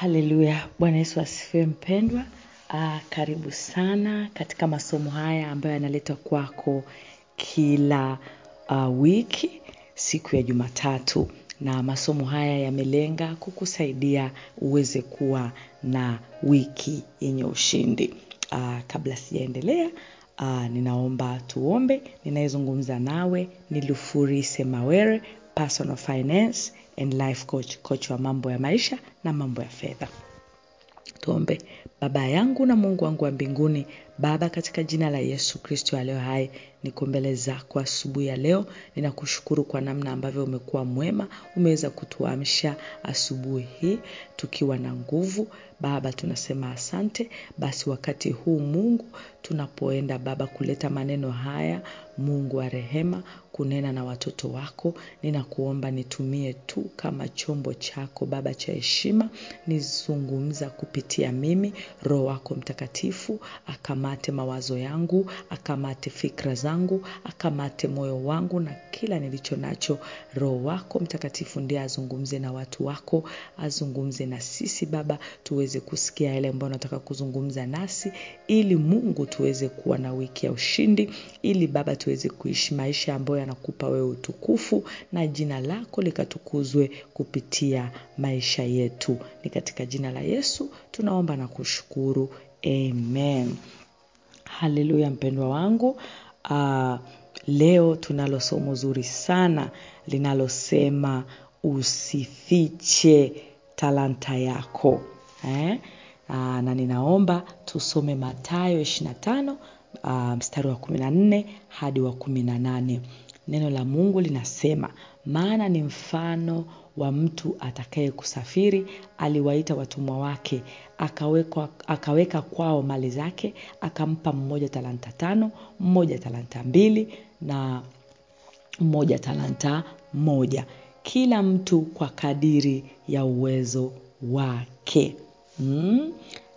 Haleluya, Bwana Yesu asifiwe mpendwa. Aa, karibu sana katika masomo haya ambayo yanaletwa kwako kila uh, wiki siku ya Jumatatu, na masomo haya yamelenga kukusaidia uweze kuwa na wiki yenye ushindi. Uh, kabla sijaendelea uh, ninaomba tuombe. Ninayezungumza nawe ni Lufurise Mawere, personal finance and life coach, coach wa mambo ya maisha na mambo ya fedha. Tuombe. Baba yangu na Mungu wangu wa mbinguni, Baba, katika jina la Yesu Kristo aliyo hai, niko mbele zako asubuhi ya leo. Ninakushukuru kwa namna ambavyo umekuwa mwema, umeweza kutuamsha asubuhi hii tukiwa na nguvu. Baba, tunasema asante. Basi wakati huu Mungu, tunapoenda Baba kuleta maneno haya, Mungu wa rehema, kunena na watoto wako, ninakuomba nitumie tu kama chombo chako Baba cha heshima, nizungumza kupitia mimi. Roho wako Mtakatifu akamate mawazo yangu, akamate fikra zangu, akamate moyo wangu na kila nilicho nacho. Roho wako Mtakatifu ndiye azungumze na watu wako, azungumze na sisi Baba, tuweze kusikia yale ambayo unataka kuzungumza nasi, ili Mungu tuweze kuwa na wiki ya ushindi, ili Baba tuweze kuishi maisha ambayo yanakupa wewe utukufu na jina lako likatukuzwe kupitia maisha yetu. Ni katika jina la Yesu tunaomba na kushukuru, amen. Haleluya, mpendwa wangu. Uh, leo tunalo somo zuri sana linalosema usifiche talanta yako eh? Uh, na ninaomba tusome Mathayo 25 uh, mstari wa 14 hadi wa 18. Neno la Mungu linasema, maana ni mfano wa mtu atakaye kusafiri, aliwaita watumwa wake, akaweka, akaweka kwao mali zake, akampa mmoja talanta tano, mmoja talanta mbili na mmoja talanta moja, kila mtu kwa kadiri ya uwezo wake. Mm,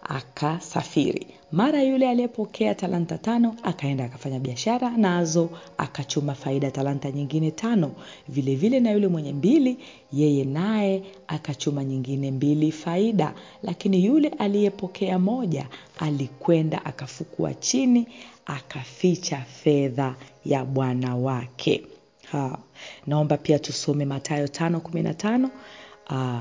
akasafiri. Mara yule aliyepokea talanta tano akaenda akafanya biashara nazo, akachuma faida talanta nyingine tano. Vile vile na yule mwenye mbili, yeye naye akachuma nyingine mbili faida. Lakini yule aliyepokea moja alikwenda akafukua chini, akaficha fedha ya bwana wake. Ha. Naomba pia tusome Mathayo 5:15. Uh,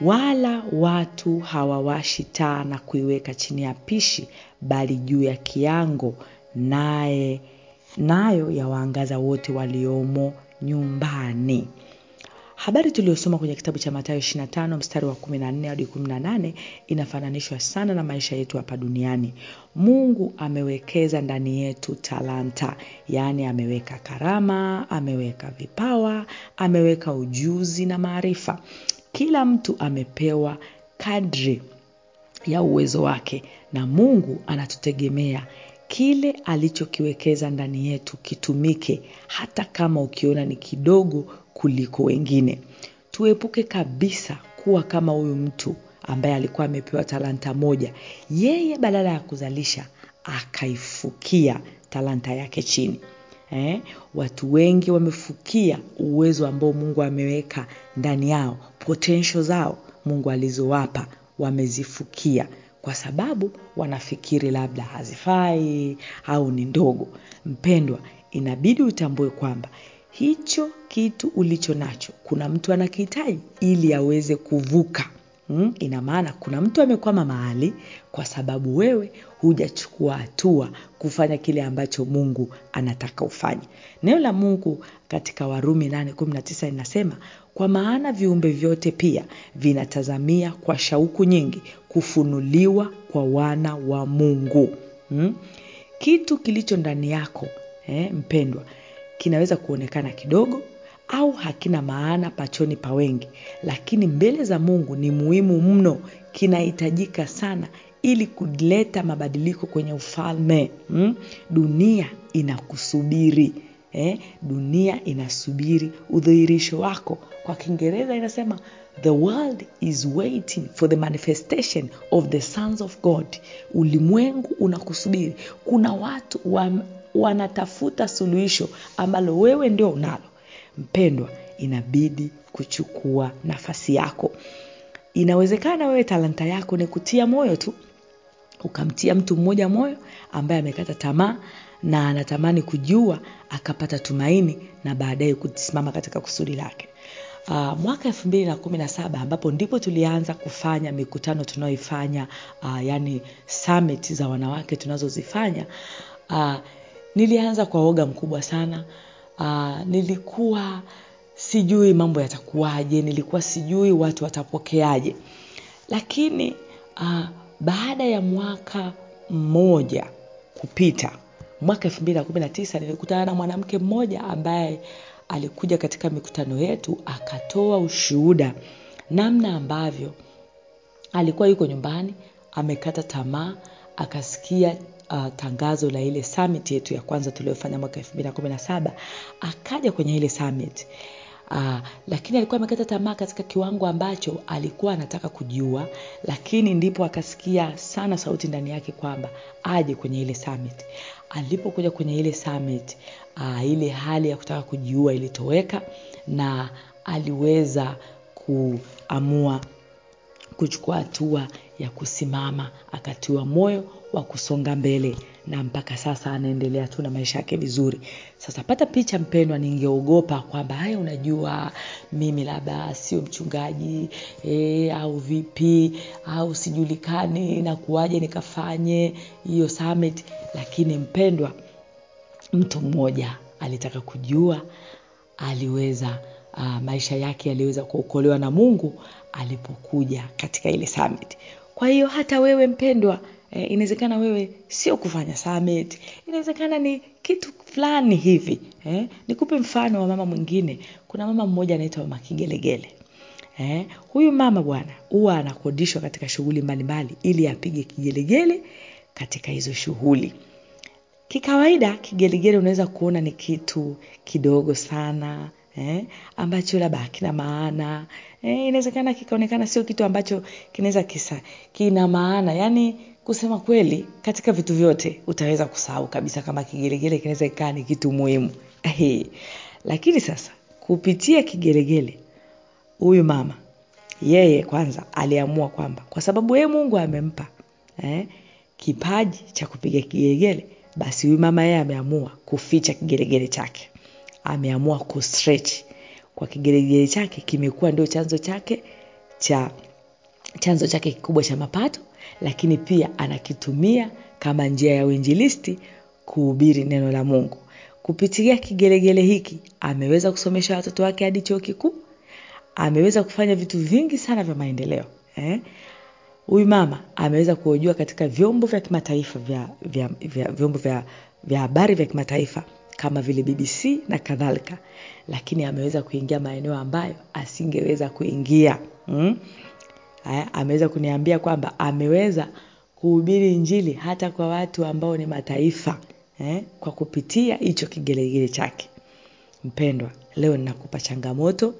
wala watu hawawashi taa na kuiweka chini ya pishi, bali juu ya kiango, naye nayo yawaangaza wote waliomo nyumbani. Habari tuliyosoma kwenye kitabu cha Mathayo 25 mstari wa 14 hadi 18 inafananishwa sana na maisha yetu hapa duniani. Mungu amewekeza ndani yetu talanta, yaani ameweka karama, ameweka vipawa, ameweka ujuzi na maarifa. Kila mtu amepewa kadri ya uwezo wake, na Mungu anatutegemea kile alichokiwekeza ndani yetu kitumike, hata kama ukiona ni kidogo kuliko wengine. Tuepuke kabisa kuwa kama huyu mtu ambaye alikuwa amepewa talanta moja. Yeye badala ya kuzalisha akaifukia talanta yake chini. Eh, watu wengi wamefukia uwezo ambao Mungu ameweka ndani yao, potential zao Mungu alizowapa wamezifukia, kwa sababu wanafikiri labda hazifai au ni ndogo. Mpendwa, inabidi utambue kwamba hicho kitu ulicho nacho kuna mtu anakihitaji ili aweze kuvuka. Hmm? Ina maana kuna mtu amekwama mahali kwa sababu wewe hujachukua hatua kufanya kile ambacho Mungu anataka ufanye. Neno la Mungu katika Warumi 8:19 linasema, kwa maana viumbe vyote pia vinatazamia kwa shauku nyingi kufunuliwa kwa wana wa Mungu. Hmm? Kitu kilicho ndani yako eh, mpendwa, kinaweza kuonekana kidogo au hakina maana pachoni pa wengi, lakini mbele za Mungu ni muhimu mno, kinahitajika sana ili kuleta mabadiliko kwenye ufalme. Hmm? Dunia inakusubiri. Eh? Dunia inasubiri udhihirisho wako. Kwa Kiingereza inasema the world is waiting for the manifestation of the sons of God. Ulimwengu unakusubiri. Kuna watu wa, wanatafuta suluhisho ambalo wewe ndio unalo. Mpendwa, inabidi kuchukua nafasi yako. inawezekana wewe talanta yako ni kutia moyo tu ukamtia mtu mmoja moyo ambaye amekata tamaa na anatamani kujua akapata tumaini na baadaye kusimama katika kusudi lake. Uh, mwaka elfu mbili na kumi na saba ambapo ndipo tulianza kufanya mikutano tunayoifanya uh, yani summit za wanawake tunazozifanya. Uh, nilianza kwa woga mkubwa sana uh, nilikuwa sijui mambo yatakuwaje nilikuwa sijui watu watapokeaje. Lakini uh, baada ya mwaka mmoja kupita mwaka elfu mbili na kumi na tisa nilikutana na mwanamke mmoja ambaye alikuja katika mikutano yetu akatoa ushuhuda namna ambavyo alikuwa yuko nyumbani amekata tamaa akasikia uh, tangazo la ile summit yetu ya kwanza tuliyofanya mwaka elfu mbili na kumi na saba akaja kwenye ile summit. Aa, lakini alikuwa amekata tamaa katika kiwango ambacho alikuwa anataka kujua lakini ndipo akasikia sana sauti ndani yake kwamba aje kwenye ile summit. Alipokuja kwenye ile summit aa, ile hali ya kutaka kujiua ilitoweka na aliweza kuamua kuchukua hatua ya kusimama akatiwa moyo wa kusonga mbele na mpaka sasa anaendelea tu na maisha yake vizuri. Sasa pata picha mpendwa ningeogopa kwamba haya unajua mimi labda sio mchungaji e, au vipi au sijulikani nakuwaje nikafanye hiyo summit. Lakini mpendwa mtu mmoja alitaka kujua aliweza uh, maisha yake yaliweza kuokolewa na mungu alipokuja katika ile summit kwa hiyo hata wewe mpendwa e, inawezekana wewe sio kufanya summit inawezekana ni kitu fulani hivi eh? nikupe mfano wa mama mwingine kuna mama mmoja anaitwa mama eh? huyu mama bwana huwa anakodishwa katika shughuli mbalimbali ili apige kigelegele katika hizo shughuli kikawaida kigelegele unaweza kuona ni kitu kidogo sana eh, ambacho labda hakina maana. Eh, inawezekana kikaonekana sio kitu ambacho kinaweza kisa kina maana. Yaani kusema kweli katika vitu vyote utaweza kusahau kabisa kama kigelegele kinaweza ikaa ni kitu muhimu. Eh, lakini sasa kupitia kigelegele huyu mama yeye kwanza aliamua kwamba kwa sababu yeye mungu amempa eh, kipaji cha kupiga kigelegele basi huyu mama yeye ameamua kuficha kigelegele chake ameamua kustretch kwa kigelegele chake kimekuwa ndio chanzo chake cha chanzo chake kikubwa cha mapato lakini pia anakitumia kama njia ya uinjilisti kuhubiri neno la mungu. Kupitia kigelegele hiki ameweza kusomesha watoto wake hadi chuo kikuu ameweza kufanya vitu vingi sana vya maendeleo eh? huyu mama ameweza kuojua katika vyombo vya kimataifa vya, vya, vya vyombo vya, vya habari vya kimataifa kama vile bbc na kadhalika lakini ameweza kuingia maeneo ambayo asingeweza kuingia mm? Haya, ameweza kuniambia kwamba ameweza kuhubiri injili hata kwa watu ambao ni mataifa eh? kwa kupitia hicho kigelegele chake mpendwa leo ninakupa changamoto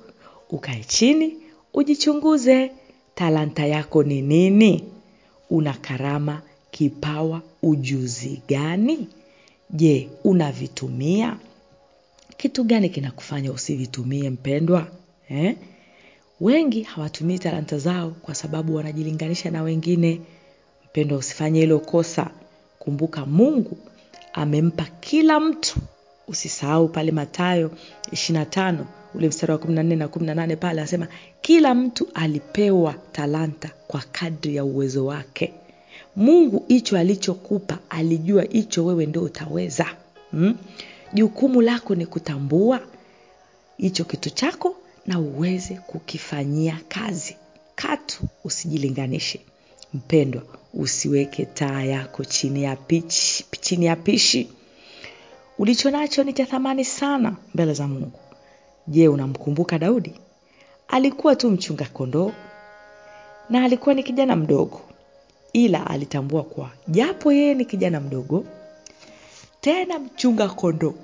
ukae chini ujichunguze talanta yako ni nini una karama kipawa ujuzi gani je unavitumia? Kitu gani kinakufanya usivitumie mpendwa? Eh? wengi hawatumii talanta zao kwa sababu wanajilinganisha na wengine. Mpendwa usifanye hilo kosa. Kumbuka mungu amempa kila mtu. Usisahau pale ishirina tano ule mstari wa 14 na 18 pale anasema kila mtu alipewa talanta kwa kadri ya uwezo wake mungu hicho alichokupa alijua hicho wewe ndio utaweza. Hmm? jukumu lako ni kutambua hicho kitu chako na uweze kukifanyia kazi. Katu usijilinganishe. Mpendwa usiweke taa yako chini ya pichi, chini ya pishi. Ulicho nacho ni cha thamani sana mbele za mungu. Je unamkumbuka daudi? Alikuwa tu mchunga kondoo na alikuwa ni kijana mdogo ila alitambua kuwa japo yeye ni kijana mdogo tena mchunga kondoo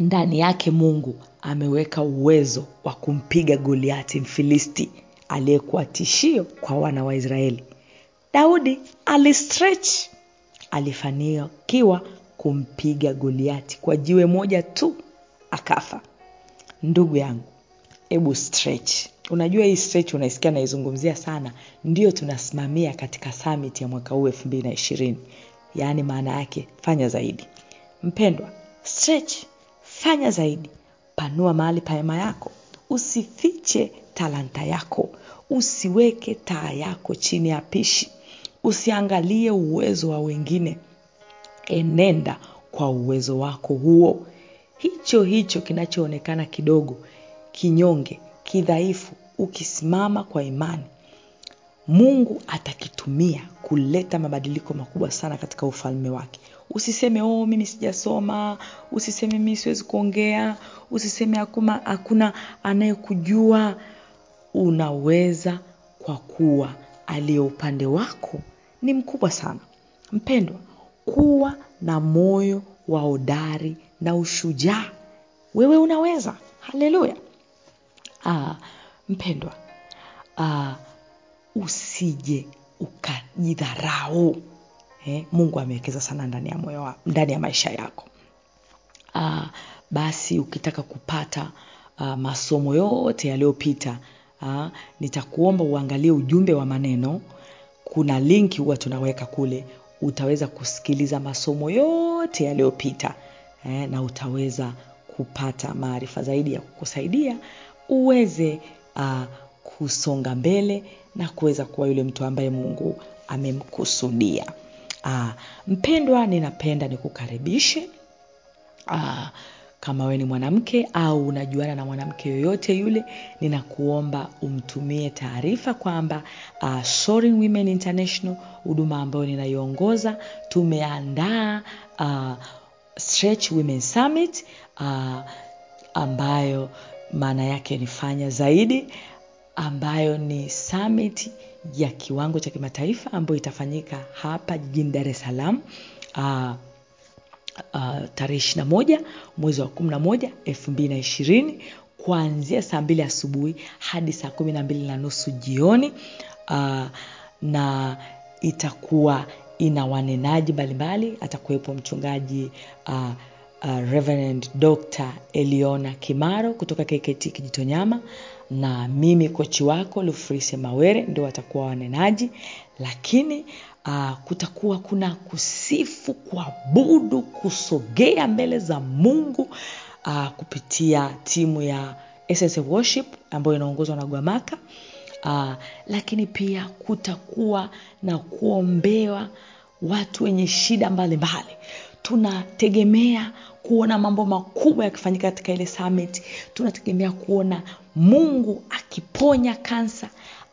ndani yake mungu ameweka uwezo wa kumpiga goliati mfilisti aliyekuwa tishio kwa wana wa israeli. Daudi alistretch alifanikiwa kumpiga goliati kwa jiwe moja tu akafa. Ndugu yangu hebu stretch. Unajua hii stretch unaisikia naizungumzia sana. Ndio tunasimamia katika summit ya mwaka huu elfu mbili na ishirini. Yaani maana yake fanya zaidi. Mpendwa stretch fanya zaidi. Panua mahali pa hema yako. Usifiche talanta yako. Usiweke taa yako chini ya pishi. Usiangalie uwezo wa wengine. Enenda kwa uwezo wako huo. Hicho hicho kinachoonekana kidogo kinyonge kidhaifu ukisimama kwa imani. Mungu atakitumia kuleta mabadiliko makubwa sana katika ufalme wake. Usiseme oh mimi sijasoma usiseme mimi siwezi kuongea. Usiseme hakuna, hakuna anayekujua. Unaweza kwa kuwa aliye upande wako ni mkubwa sana. Mpendwa kuwa na moyo wa hodari na ushujaa. Wewe unaweza. Haleluya ah, mpendwa. Aa, usije ukajidharau. Eh, mungu amewekeza sana ndani ya moyo ndani ya maisha yako. Aa, basi ukitaka kupata ah, masomo yote yaliyopita ah, nitakuomba uangalie ujumbe wa maneno. Kuna linki huwa tunaweka kule. Utaweza kusikiliza masomo yote yaliyopita eh, na utaweza kupata maarifa zaidi ya kukusaidia uweze uh, kusonga mbele na kuweza kuwa yule mtu ambaye mungu amemkusudia. Uh, mpendwa ninapenda nikukaribishe. Uh, kama wewe ni mwanamke au unajuana na mwanamke yoyote yule ninakuomba umtumie taarifa kwamba uh, Women International huduma ambayo ninaiongoza tumeandaa uh, Stretch Women Summit uh, ambayo maana yake ni fanya zaidi ambayo ni summit ya kiwango cha kimataifa ambayo itafanyika hapa jijini Dar es Salaam uh, uh, tarehe ishiri na moja mwezi wa kumi na moja elfu mbili na ishirini kuanzia saa mbili asubuhi hadi saa kumi na mbili na nusu jioni. Uh, na itakuwa ina wanenaji mbalimbali atakuwepo mchungaji uh, uh, Reverend Dr. Eliona Kimaro kutoka KKT Kijitonyama na mimi kochi wako Lufrise Mawere ndio watakuwa wanenaji, lakini uh, kutakuwa kuna kusifu, kuabudu, kusogea mbele za Mungu uh, kupitia timu ya SS Worship ambayo inaongozwa na Gwamaka. Uh, lakini pia kutakuwa na kuombewa watu wenye shida mbalimbali tunategemea kuona mambo makubwa yakifanyika katika ile summit. Tunategemea kuona mungu akiponya kansa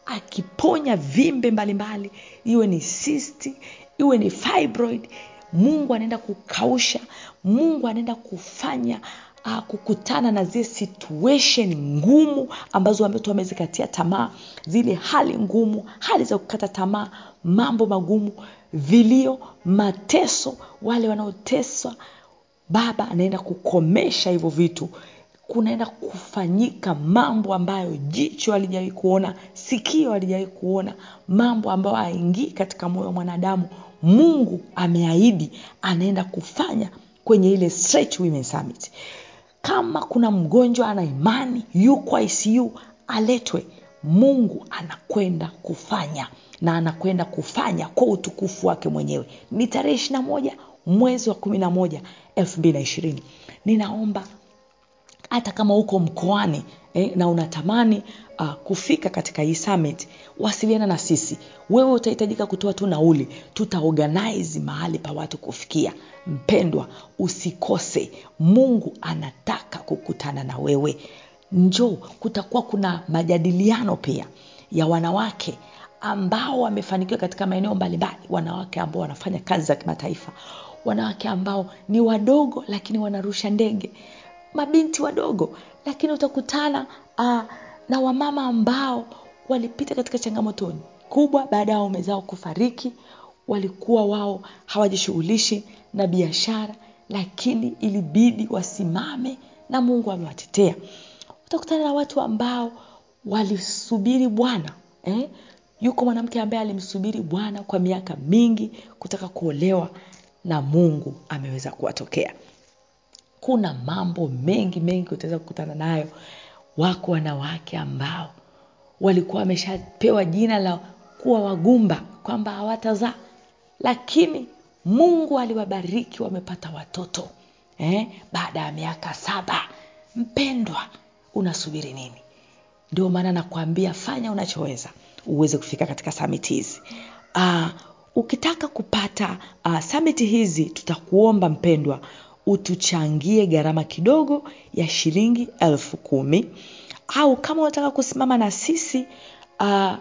akiponya vimbe mbalimbali. Mbali, iwe ni sisti iwe ni fibroid mungu anaenda kukausha mungu anaenda kufanya uh, kukutana na zile situation ngumu ambazo watu wamezikatia tamaa zile hali ngumu hali za kukata tamaa mambo magumu vilio mateso wale wanaoteswa baba anaenda kukomesha hivyo vitu. Kunaenda kufanyika mambo ambayo jicho alijawahi kuona sikio alijawahi kuona mambo ambayo aingii katika moyo wa mwanadamu. Mungu ameahidi anaenda kufanya kwenye ile Stretch Women Summit kama kuna mgonjwa ana imani yuko ICU aletwe. Mungu anakwenda kufanya na anakwenda kufanya kwa utukufu wake mwenyewe. Ni tarehe ishirina moja mwezi wa kumi na moja elfu mbili na ishirini. Ninaomba hata kama uko mkoani eh, na unatamani uh, kufika katika hii summit wasiliana na sisi. Wewe utahitajika kutoa tu nauli. Tutaorganize mahali pa watu kufikia. Mpendwa usikose. Mungu anataka kukutana na wewe. Njoo kutakuwa kuna majadiliano pia ya wanawake ambao wamefanikiwa katika maeneo mbalimbali. Wanawake ambao wanafanya kazi za kimataifa. Wanawake ambao ni wadogo lakini wanarusha ndege mabinti wadogo lakini utakutana uh, na wamama ambao walipita katika changamoto kubwa. Baada ya waume zao kufariki walikuwa wao hawajishughulishi na biashara lakini ilibidi wasimame na mungu amewatetea. Utakutana na watu ambao walisubiri bwana eh? yuko mwanamke ambaye alimsubiri bwana kwa miaka mingi kutaka kuolewa na mungu ameweza kuwatokea kuna mambo mengi mengi utaweza kukutana nayo. Wako wanawake ambao walikuwa wameshapewa jina la kuwa wagumba kwamba hawatazaa. Lakini mungu aliwabariki wamepata watoto eh? baada ya miaka saba. Mpendwa unasubiri nini? Ndio maana nakwambia fanya unachoweza uweze kufika katika samiti hizi. Uh, ukitaka kupata uh, samiti hizi tutakuomba mpendwa utuchangie gharama kidogo ya shilingi elfu kumi. Au kama unataka kusimama na sisi uh,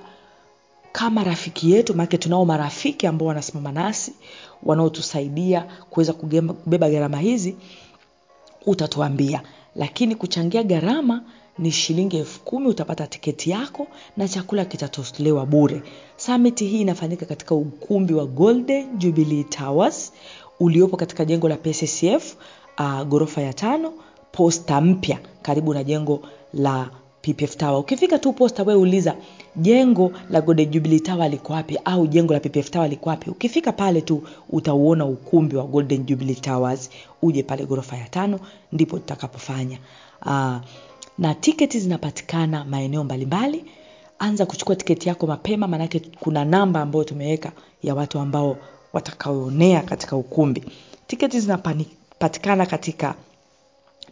kama rafiki yetu maanake tunao marafiki ambao wanasimama nasi wanaotusaidia kuweza kubeba gharama hizi utatuambia. Lakini kuchangia gharama ni shilingi elfu kumi utapata tiketi yako na chakula kitatolewa bure. Samiti hii inafanyika katika ukumbi wa golden jubilee towers uliopo katika jengo la pccf uh, ghorofa ya tano posta mpya karibu na jengo la ppf tower. Ukifika tu posta we uliza jengo la golden jubilee tower liko wapi? au jengo la ppf tower liko wapi? Ukifika pale tu utauona ukumbi wa golden jubilee towers. Uje pale ghorofa ya tano ndipo tutakapofanya. Uh, na tiketi zinapatikana maeneo mbalimbali. Anza kuchukua tiketi yako mapema maanake kuna namba ambayo tumeweka ya watu ambao watakaoonea katika ukumbi. Tiketi zinapatikana katika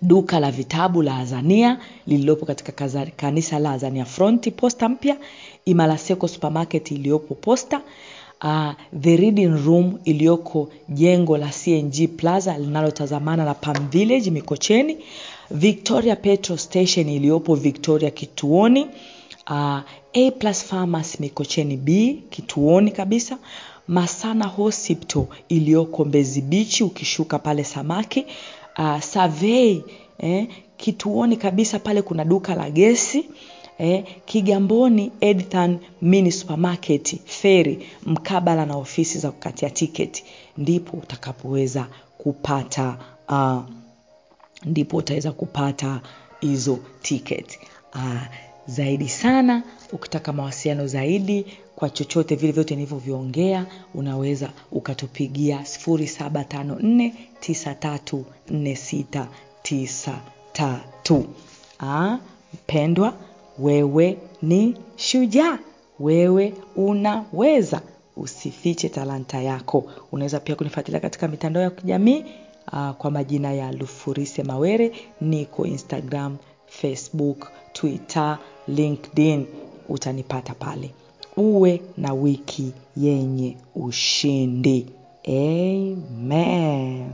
duka la vitabu la azania lililopo katika kanisa la azania fronti posta mpya imalaseko supermarket iliyopo posta uh, the reading room iliyoko jengo la cng plaza linalotazamana na pam village mikocheni victoria petrol station iliyopo victoria kituoni uh, a plus farmers mikocheni b kituoni kabisa masana hospital iliyoko mbezi bichi ukishuka pale samaki. Uh, survey eh, kituoni kabisa pale kuna duka la gesi eh, kigamboni Edithan mini supermarket feri mkabala na ofisi za kukatia tiketi. Ndipo utakapoweza kupata uh, ndipo utaweza kupata hizo tiketi. Uh, zaidi sana. Ukitaka mawasiliano zaidi kwa chochote vile vyote nilivyoviongea unaweza ukatupigia 754934693 ah, mpendwa wewe ni shujaa. Wewe unaweza. Usifiche talanta yako. Unaweza pia kunifuatilia katika mitandao ya kijamii kwa majina ya lufurise mawere. Niko instagram facebook twitter linkedin utanipata pale. Uwe na wiki yenye ushindi. Amen